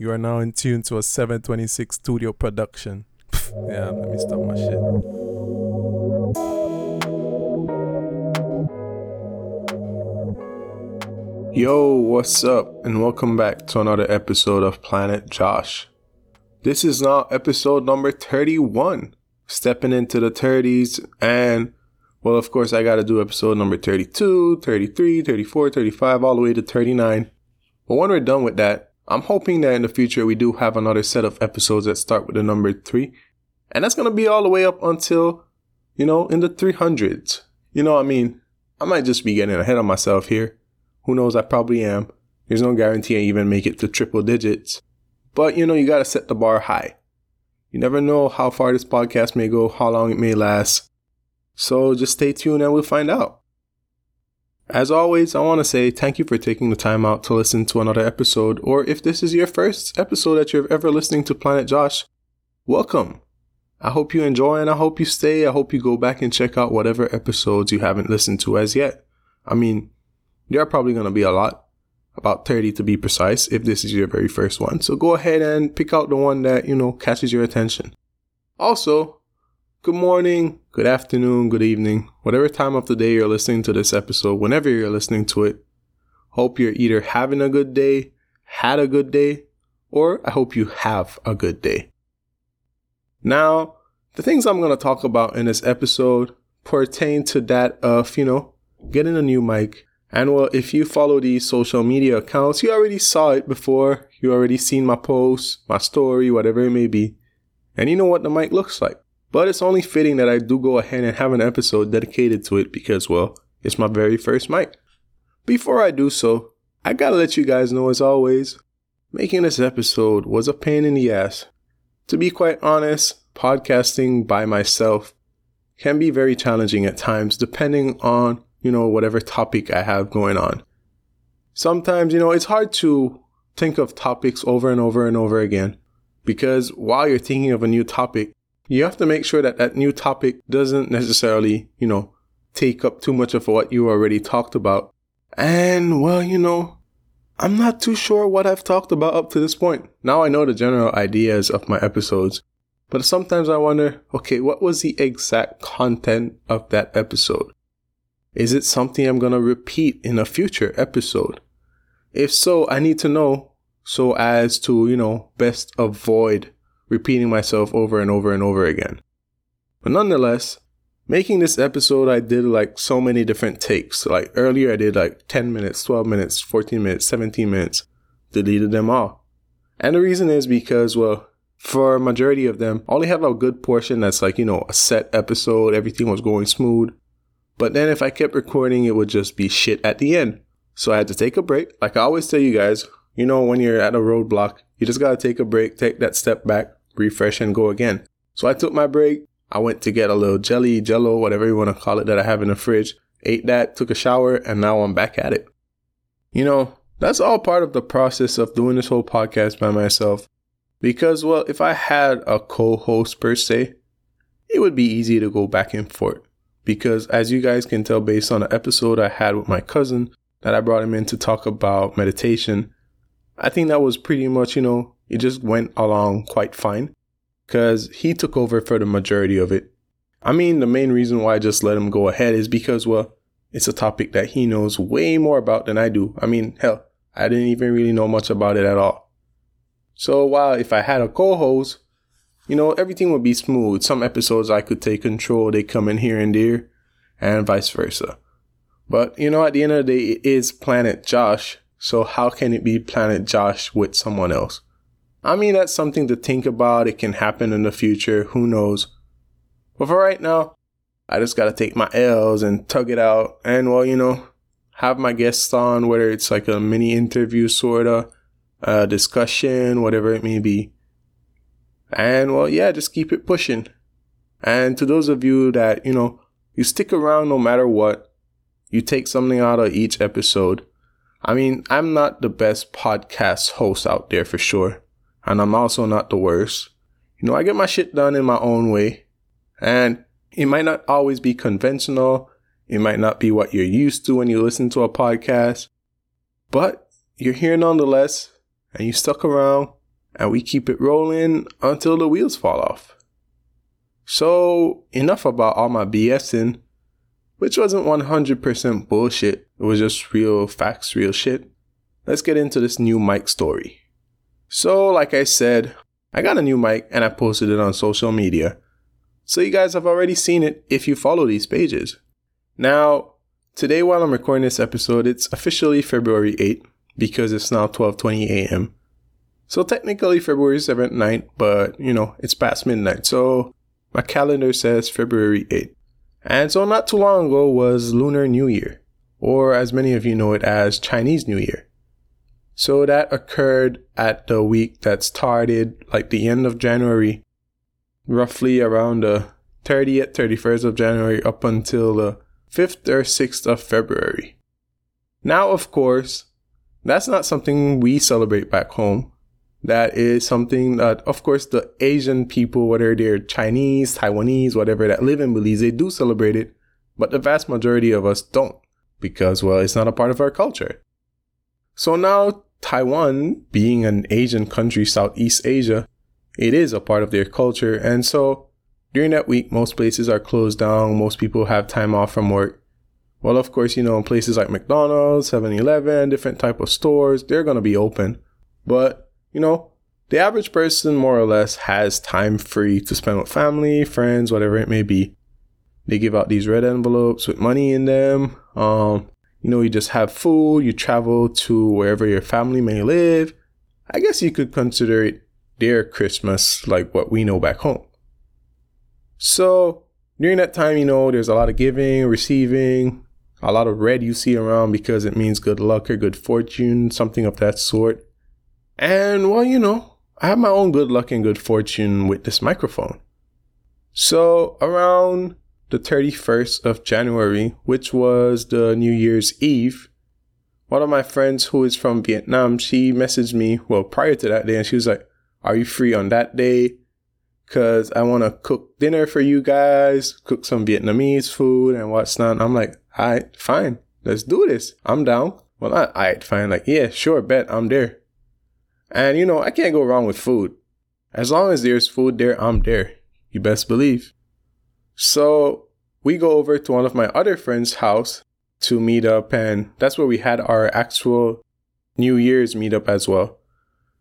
You are now in tune to a 726 studio production. yeah, let me stop my shit. Yo, what's up? And welcome back to another episode of Planet Josh. This is now episode number 31. Stepping into the 30s, and well, of course, I gotta do episode number 32, 33, 34, 35, all the way to 39. But when we're done with that, I'm hoping that in the future we do have another set of episodes that start with the number three. And that's going to be all the way up until, you know, in the 300s. You know, I mean, I might just be getting ahead of myself here. Who knows? I probably am. There's no guarantee I even make it to triple digits. But, you know, you got to set the bar high. You never know how far this podcast may go, how long it may last. So just stay tuned and we'll find out. As always, I want to say thank you for taking the time out to listen to another episode, or if this is your first episode that you're ever listening to Planet Josh, welcome. I hope you enjoy and I hope you stay. I hope you go back and check out whatever episodes you haven't listened to as yet. I mean, there are probably going to be a lot, about 30 to be precise, if this is your very first one. So go ahead and pick out the one that, you know, catches your attention. Also, good morning, good afternoon, good evening, whatever time of the day you're listening to this episode, whenever you're listening to it. Hope you're either having a good day, had a good day, or I hope you have a good day. Now, the things I'm going to talk about in this episode pertain to that of, you know, getting a new mic. And well, if you follow these social media accounts, you already saw it before. You already seen my post, my story, whatever it may be. And you know what the mic looks like. But it's only fitting that I do go ahead and have an episode dedicated to it because, well, it's my very first mic. Before I do so, I gotta let you guys know as always, making this episode was a pain in the ass. To be quite honest, podcasting by myself can be very challenging at times depending on, you know, whatever topic I have going on. Sometimes, you know, it's hard to think of topics over and over and over again because while you're thinking of a new topic, you have to make sure that that new topic doesn't necessarily, you know, take up too much of what you already talked about. And well, you know, I'm not too sure what I've talked about up to this point. Now I know the general ideas of my episodes, but sometimes I wonder, okay, what was the exact content of that episode? Is it something I'm going to repeat in a future episode? If so, I need to know so as to, you know, best avoid repeating myself over and over and over again. But nonetheless, making this episode, I did like so many different takes. Like earlier, I did like 10 minutes, 12 minutes, 14 minutes, 17 minutes, deleted them all. And the reason is because, well, for a majority of them, I only have a good portion that's like, you know, a set episode, everything was going smooth. But then if I kept recording, it would just be shit at the end. So I had to take a break. Like I always tell you guys, you know, when you're at a roadblock, you just gotta take a break, take that step back, refresh and go again. So I took my break. I went to get a little jelly, jello, whatever you want to call it that I have in the fridge. Ate that, took a shower, and now I'm back at it. You know, that's all part of the process of doing this whole podcast by myself. Because, well, if I had a co host per se, it would be easy to go back and forth. Because, as you guys can tell based on the episode I had with my cousin that I brought him in to talk about meditation, I think that was pretty much, you know, it just went along quite fine because he took over for the majority of it. I mean, the main reason why I just let him go ahead is because, well, it's a topic that he knows way more about than I do. I mean, hell, I didn't even really know much about it at all. So while if I had a co-host, you know, everything would be smooth. Some episodes I could take control, they come in here and there, and vice versa. But, you know, at the end of the day, it is Planet Josh. So how can it be Planet Josh with someone else? I mean, that's something to think about. It can happen in the future. Who knows? But for right now, I just gotta take my L's and tug it out. And well, you know, have my guests on, whether it's like a mini interview sorta, a discussion, whatever it may be. And well, yeah, just keep it pushing. And to those of you that, you know, you stick around no matter what, you take something out of each episode. I mean, I'm not the best podcast host out there for sure and I'm also not the worst. You know, I get my shit done in my own way, and it might not always be conventional. It might not be what you're used to when you listen to a podcast, but you're here nonetheless, and you stuck around, and we keep it rolling until the wheels fall off. So, enough about all my BSing, which wasn't 100% bullshit. It was just real facts, real shit. Let's get into this new mic story. So, like I said, I got a new mic and I posted it on social media. So, you guys have already seen it if you follow these pages. Now, today while I'm recording this episode, it's officially February 8th because it's now 12:20 a.m. So technically February 7th, night, but you know, it's past midnight. So my calendar says February 8th. And so not too long ago was Lunar New Year, or as many of you know it as Chinese New Year. So that occurred at the week that started like the end of January, roughly around the 30th, 31st of January up until the 5th or 6th of February. Now, of course, that's not something we celebrate back home. That is something that, of course, the Asian people, whether they're Chinese, Taiwanese, whatever, that live in Belize, they do celebrate it, but the vast majority of us don't because, well, it's not a part of our culture. So now Taiwan, being an Asian country, Southeast Asia, it is a part of their culture. And so during that week, most places are closed down. Most people have time off from work. Well, of course, you know, places like McDonald's, 7-Eleven, different type of stores, they're going to be open. But, you know, the average person more or less has time free to spend with family, friends, whatever it may be. They give out these red envelopes with money in them. Um, you know, you just have food, you travel to wherever your family may live. I guess you could consider it their Christmas like what we know back home. So during that time, you know, there's a lot of giving, receiving, a lot of red you see around because it means good luck or good fortune, something of that sort. And well, you know, I have my own good luck and good fortune with this microphone. So around the 31st of January, which was the New Year's Eve, one of my friends who is from Vietnam, she messaged me, well, prior to that day, and she was like, Are you free on that day? Cause I want to cook dinner for you guys, cook some Vietnamese food and what's not. I'm like, all right, fine. Let's do this. I'm down. Well, not all right, fine. Like, yeah, sure, bet I'm there. And you know, I can't go wrong with food. As long as there's food there, I'm there. You best believe. So we go over to one of my other friends' house to meet up, and that's where we had our actual New Year's meetup as well.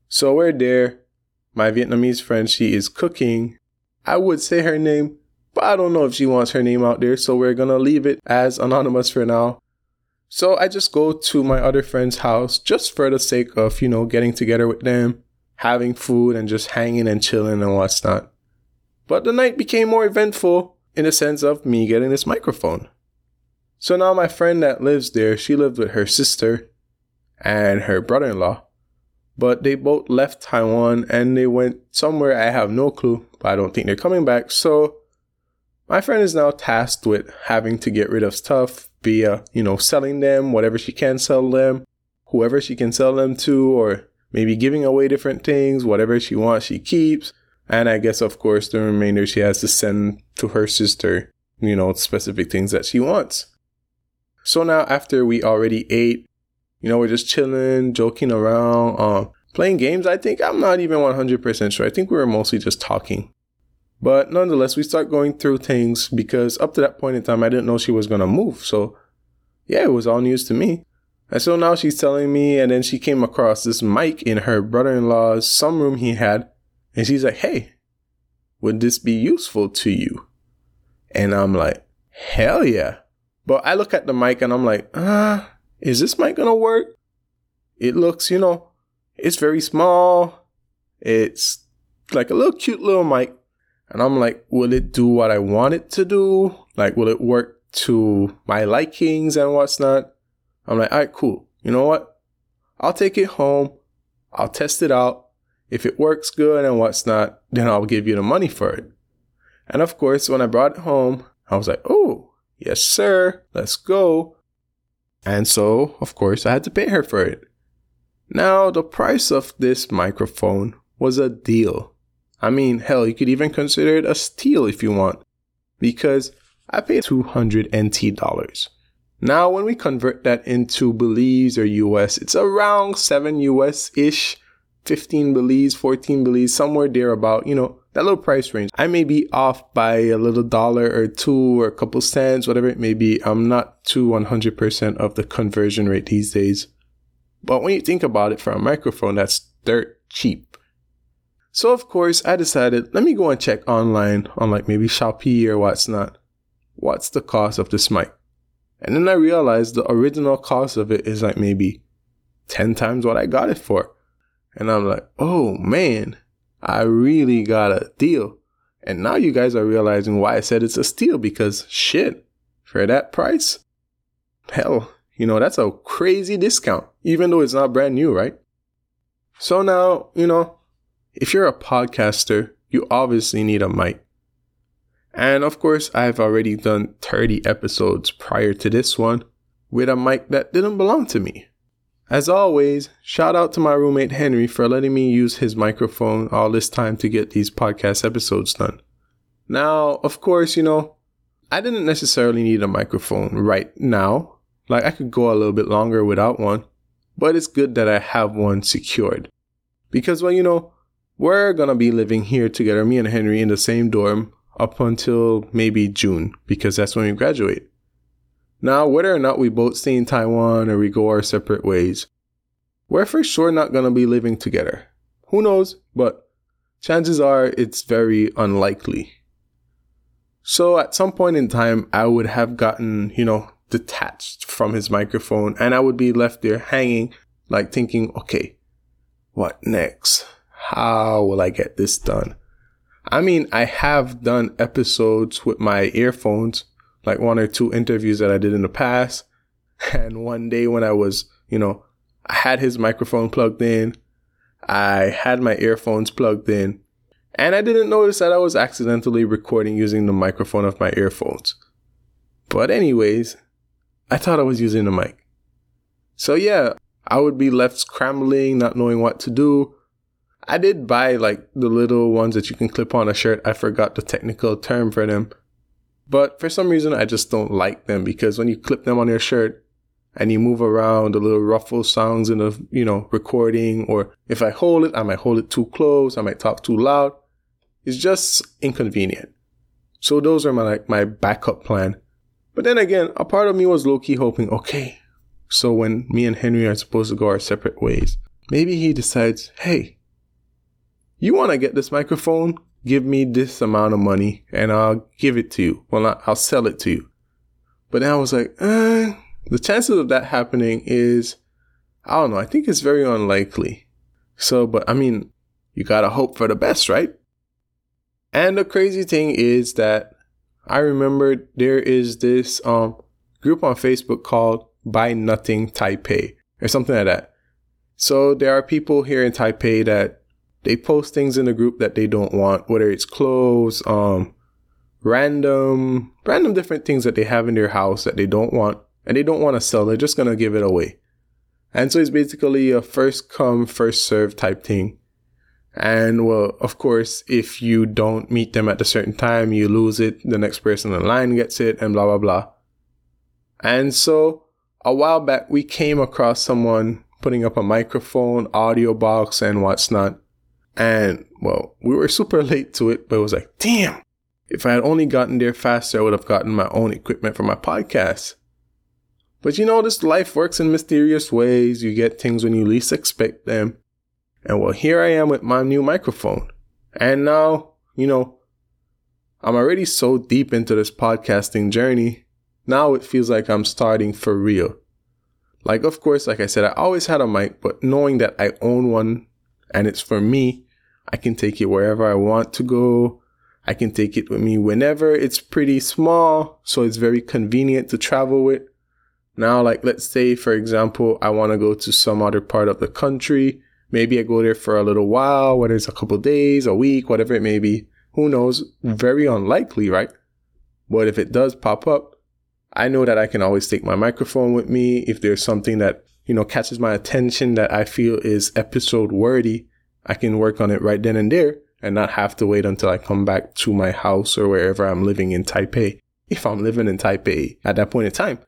So we're there. My Vietnamese friend, she is cooking. I would say her name, but I don't know if she wants her name out there, so we're gonna leave it as anonymous for now. So I just go to my other friend's house just for the sake of, you know, getting together with them, having food, and just hanging and chilling and what's not. But the night became more eventful in the sense of me getting this microphone. So now my friend that lives there, she lived with her sister and her brother in law. But they both left Taiwan and they went somewhere I have no clue, but I don't think they're coming back. So my friend is now tasked with having to get rid of stuff via, you know, selling them, whatever she can sell them, whoever she can sell them to, or maybe giving away different things, whatever she wants, she keeps. And I guess, of course, the remainder she has to send to her sister, you know, specific things that she wants. So now, after we already ate, you know, we're just chilling, joking around, um, playing games. I think I'm not even 100% sure. I think we were mostly just talking. But nonetheless, we start going through things because up to that point in time, I didn't know she was going to move. So, yeah, it was all news to me. And so now she's telling me, and then she came across this mic in her brother in law's some room he had. And she's like, hey, would this be useful to you? And I'm like, hell yeah. But I look at the mic and I'm like, ah, is this mic gonna work? It looks, you know, it's very small. It's like a little cute little mic. And I'm like, will it do what I want it to do? Like, will it work to my likings and what's not? I'm like, all right, cool. You know what? I'll take it home. I'll test it out. If it works good and what's not, then I'll give you the money for it. And of course, when I brought it home, I was like, oh, yes, sir. Let's go. And so, of course, I had to pay her for it. Now, the price of this microphone was a deal. I mean, hell, you could even consider it a steal if you want, because I paid 200 NT dollars. Now, when we convert that into Belize or US, it's around 7 US ish 15 Belize, 14 Belize, somewhere there about, you know, that little price range. I may be off by a little dollar or two or a couple cents, whatever it may be. I'm not too 100% of the conversion rate these days. But when you think about it for a microphone, that's dirt cheap. So of course I decided, let me go and check online on like maybe Shopee or what's not. What's the cost of this mic? And then I realized the original cost of it is like maybe 10 times what I got it for. And I'm like, oh man, I really got a deal. And now you guys are realizing why I said it's a steal because shit, for that price, hell, you know, that's a crazy discount, even though it's not brand new, right? So now, you know, if you're a podcaster, you obviously need a mic. And of course, I've already done 30 episodes prior to this one with a mic that didn't belong to me. As always, shout out to my roommate Henry for letting me use his microphone all this time to get these podcast episodes done. Now, of course, you know, I didn't necessarily need a microphone right now. Like, I could go a little bit longer without one, but it's good that I have one secured. Because, well, you know, we're gonna be living here together, me and Henry, in the same dorm up until maybe June, because that's when we graduate. Now, whether or not we both stay in Taiwan or we go our separate ways, we're for sure not going to be living together. Who knows? But chances are it's very unlikely. So at some point in time, I would have gotten, you know, detached from his microphone and I would be left there hanging, like thinking, okay, what next? How will I get this done? I mean, I have done episodes with my earphones, like one or two interviews that I did in the past. And one day when I was, you know, I had his microphone plugged in, I had my earphones plugged in, and I didn't notice that I was accidentally recording using the microphone of my earphones. But, anyways, I thought I was using the mic. So, yeah, I would be left scrambling, not knowing what to do. I did buy like the little ones that you can clip on a shirt. I forgot the technical term for them. But for some reason, I just don't like them because when you clip them on your shirt and you move around, the little ruffle sounds in the, you know, recording, or if I hold it, I might hold it too close. I might talk too loud. It's just inconvenient. So those are my, like, my backup plan. But then again, a part of me was low key hoping, okay, so when me and Henry are supposed to go our separate ways, maybe he decides, hey, you want to get this microphone? Give me this amount of money and I'll give it to you. Well, I'll sell it to you. But then I was like, uh, the chances of that happening is, I don't know. I think it's very unlikely. So, but I mean, you gotta hope for the best, right? And the crazy thing is that I remember there is this um group on Facebook called Buy Nothing Taipei or something like that. So there are people here in Taipei that they post things in the group that they don't want, whether it's clothes, um, random, random different things that they have in their house that they don't want and they don't want to sell. They're just going to give it away. And so it's basically a first come, first serve type thing. And well, of course, if you don't meet them at a certain time, you lose it. The next person in line gets it and blah, blah, blah. And so a while back, we came across someone putting up a microphone, audio box, and what's not. And well, we were super late to it, but it was like, damn, if I had only gotten there faster, I would have gotten my own equipment for my podcast. But you know, this life works in mysterious ways. You get things when you least expect them. And well, here I am with my new microphone. And now, you know, I'm already so deep into this podcasting journey. Now it feels like I'm starting for real. Like, of course, like I said, I always had a mic, but knowing that I own one and it's for me I can take it wherever I want to go. I can take it with me whenever. It's pretty small, so it's very convenient to travel with. Now, like, let's say, for example, I want to go to some other part of the country. Maybe I go there for a little while, whether it's a couple days, a week, whatever it may be. Who knows? Very unlikely, right? But if it does pop up, I know that I can always take my microphone with me. If there's something that, you know, catches my attention that I feel is episode worthy, I can work on it right then and there and not have to wait until I come back to my house or wherever I'm living in Taipei. If I'm living in Taipei at that point in time,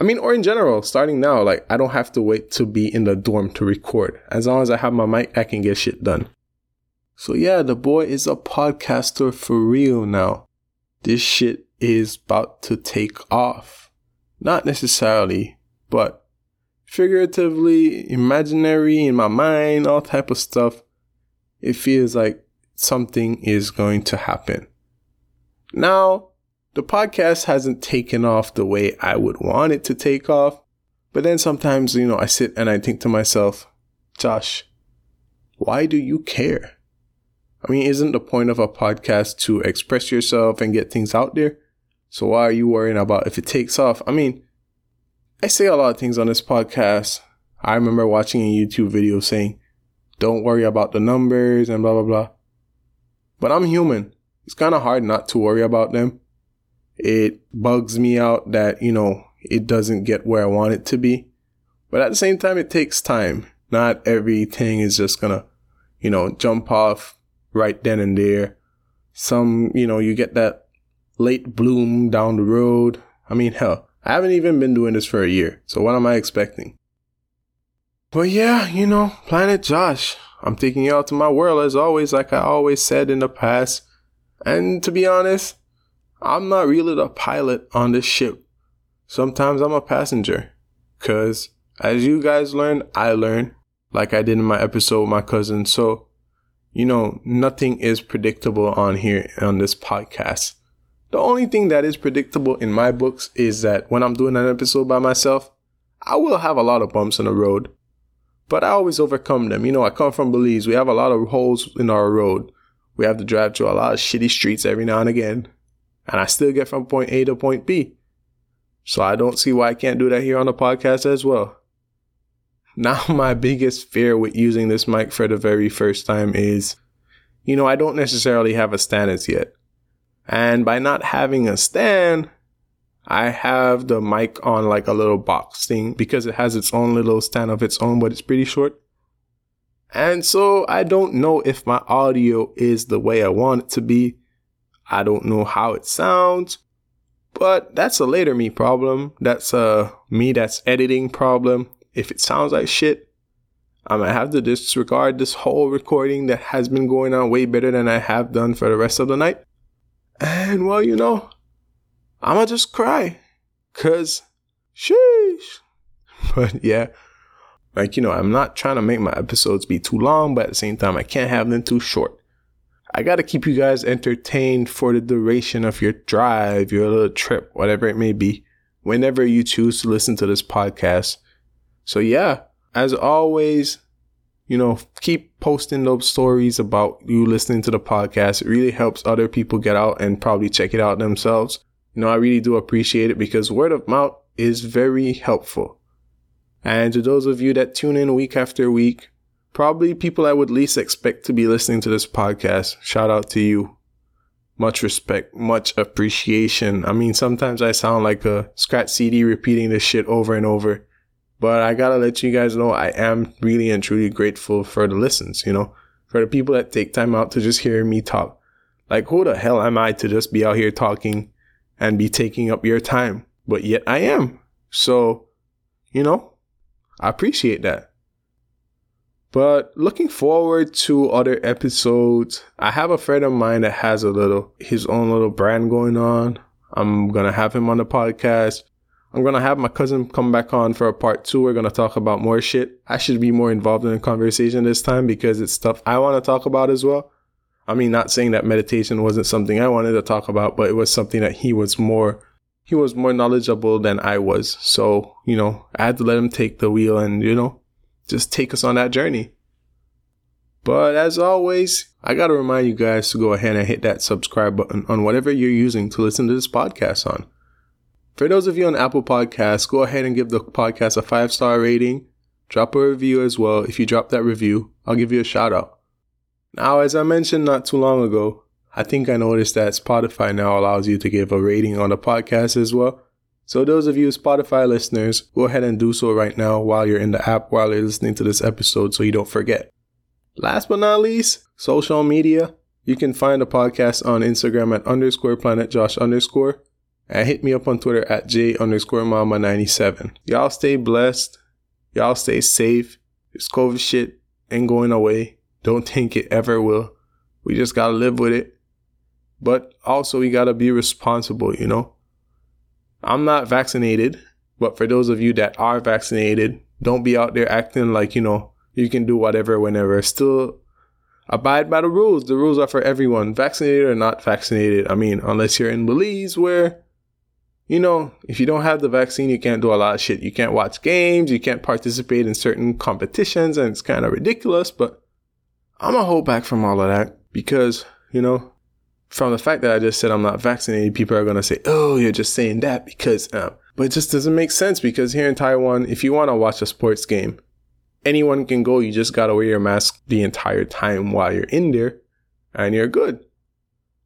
I mean, or in general, starting now, like I don't have to wait to be in the dorm to record. As long as I have my mic, I can get shit done. So yeah, the boy is a podcaster for real now. This shit is about to take off. Not necessarily, but figuratively, imaginary in my mind, all type of stuff. It feels like something is going to happen. Now, the podcast hasn't taken off the way I would want it to take off. But then sometimes, you know, I sit and I think to myself, Josh, why do you care? I mean, isn't the point of a podcast to express yourself and get things out there? So why are you worrying about if it takes off? I mean, I say a lot of things on this podcast. I remember watching a YouTube video saying, don't worry about the numbers and blah, blah, blah. But I'm human. It's kind of hard not to worry about them. It bugs me out that, you know, it doesn't get where I want it to be. But at the same time, it takes time. Not everything is just gonna, you know, jump off right then and there. Some, you know, you get that late bloom down the road. I mean, hell, I haven't even been doing this for a year. So what am I expecting? But yeah, you know, Planet Josh, I'm taking you out to my world as always, like I always said in the past. And to be honest, I'm not really the pilot on this ship. Sometimes I'm a passenger. Cause as you guys learn, I learn like I did in my episode with my cousin. So you know, nothing is predictable on here on this podcast. The only thing that is predictable in my books is that when I'm doing an episode by myself, I will have a lot of bumps in the road, but I always overcome them. You know, I come from Belize. We have a lot of holes in our road. We have to drive through a lot of shitty streets every now and again, and I still get from point A to point B. So I don't see why I can't do that here on the podcast as well. Now, my biggest fear with using this mic for the very first time is, you know, I don't necessarily have a stand as yet. And by not having a stand, I have the mic on like a little box thing because it has its own little stand of its own, but it's pretty short. And so I don't know if my audio is the way I want it to be. I don't know how it sounds, but that's a later me problem. That's a me that's editing problem. If it sounds like shit, I might have to disregard this whole recording that has been going on way better than I have done for the rest of the night. And well, you know, I'ma just cry. Cause sheesh. But yeah, like, you know, I'm not trying to make my episodes be too long, but at the same time, I can't have them too short. I gotta keep you guys entertained for the duration of your drive, your little trip, whatever it may be, whenever you choose to listen to this podcast. So yeah, as always, you know, keep posting those stories about you listening to the podcast. It really helps other people get out and probably check it out themselves. You know, I really do appreciate it because word of mouth is very helpful. And to those of you that tune in week after week, probably people I would least expect to be listening to this podcast, shout out to you. Much respect, much appreciation. I mean, sometimes I sound like a scratch CD repeating this shit over and over. But I gotta let you guys know I am really and truly grateful for the listens, you know, for the people that take time out to just hear me talk. Like, who the hell am I to just be out here talking and be taking up your time? But yet I am. So, you know, I appreciate that. But looking forward to other episodes, I have a friend of mine that has a little, his own little brand going on. I'm gonna have him on the podcast. I'm gonna have my cousin come back on for a part two. We're gonna talk about more shit. I should be more involved in the conversation this time because it's stuff I want to talk about as well. I mean, not saying that meditation wasn't something I wanted to talk about, but it was something that he was more he was more knowledgeable than I was. So, you know, I had to let him take the wheel and, you know, just take us on that journey. But as always, I got to remind you guys to go ahead and hit that subscribe button on whatever you're using to listen to this podcast on. For those of you on Apple Podcasts, go ahead and give the podcast a five star rating. Drop a review as well. If you drop that review, I'll give you a shout out. Now, as I mentioned not too long ago, I think I noticed that Spotify now allows you to give a rating on the podcast as well. So, those of you Spotify listeners, go ahead and do so right now while you're in the app, while you're listening to this episode, so you don't forget. Last but not least, social media. You can find the podcast on Instagram at underscore planet Josh underscore And hit me up on Twitter at J underscore mama 97. Y'all stay blessed. Y'all stay safe. This COVID shit ain't going away. Don't think it ever will. We just gotta live with it. But also we gotta be responsible, you know? I'm not vaccinated, but for those of you that are vaccinated, don't be out there acting like, you know, you can do whatever whenever. Still abide by the rules. The rules are for everyone, vaccinated or not vaccinated. I mean, unless you're in Belize where, you know, if you don't have the vaccine, you can't do a lot of shit. You can't watch games, you can't participate in certain competitions, and it's kind of ridiculous, but I'm gonna hold back from all of that because, you know, from the fact that I just said I'm not vaccinated, people are gonna say, oh, you're just saying that because, um, but it just doesn't make sense because here in Taiwan, if you wanna watch a sports game, anyone can go. You just gotta wear your mask the entire time while you're in there and you're good.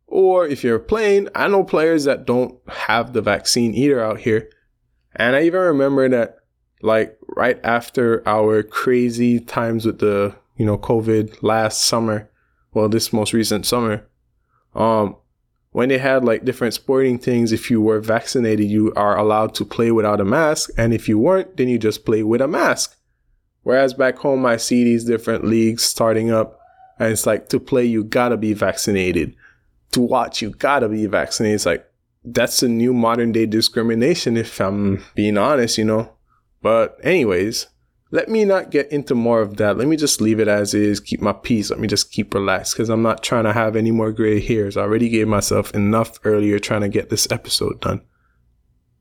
Or if you're playing, I know players that don't have the vaccine either out here. And I even remember that like right after our crazy times with the, you know, COVID last summer, well, this most recent summer, um, when they had like different sporting things, if you were vaccinated, you are allowed to play without a mask. And if you weren't, then you just play with a mask. Whereas back home, I see these different leagues starting up, and it's like to play, you gotta be vaccinated. To watch, you gotta be vaccinated. It's like that's a new modern day discrimination, if I'm being honest, you know. But, anyways, let me not get into more of that. Let me just leave it as is, keep my peace. Let me just keep relaxed because I'm not trying to have any more gray hairs. I already gave myself enough earlier trying to get this episode done.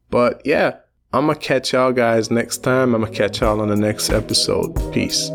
But yeah, I'm going to catch y'all guys next time. I'm going to catch y'all on the next episode. Peace.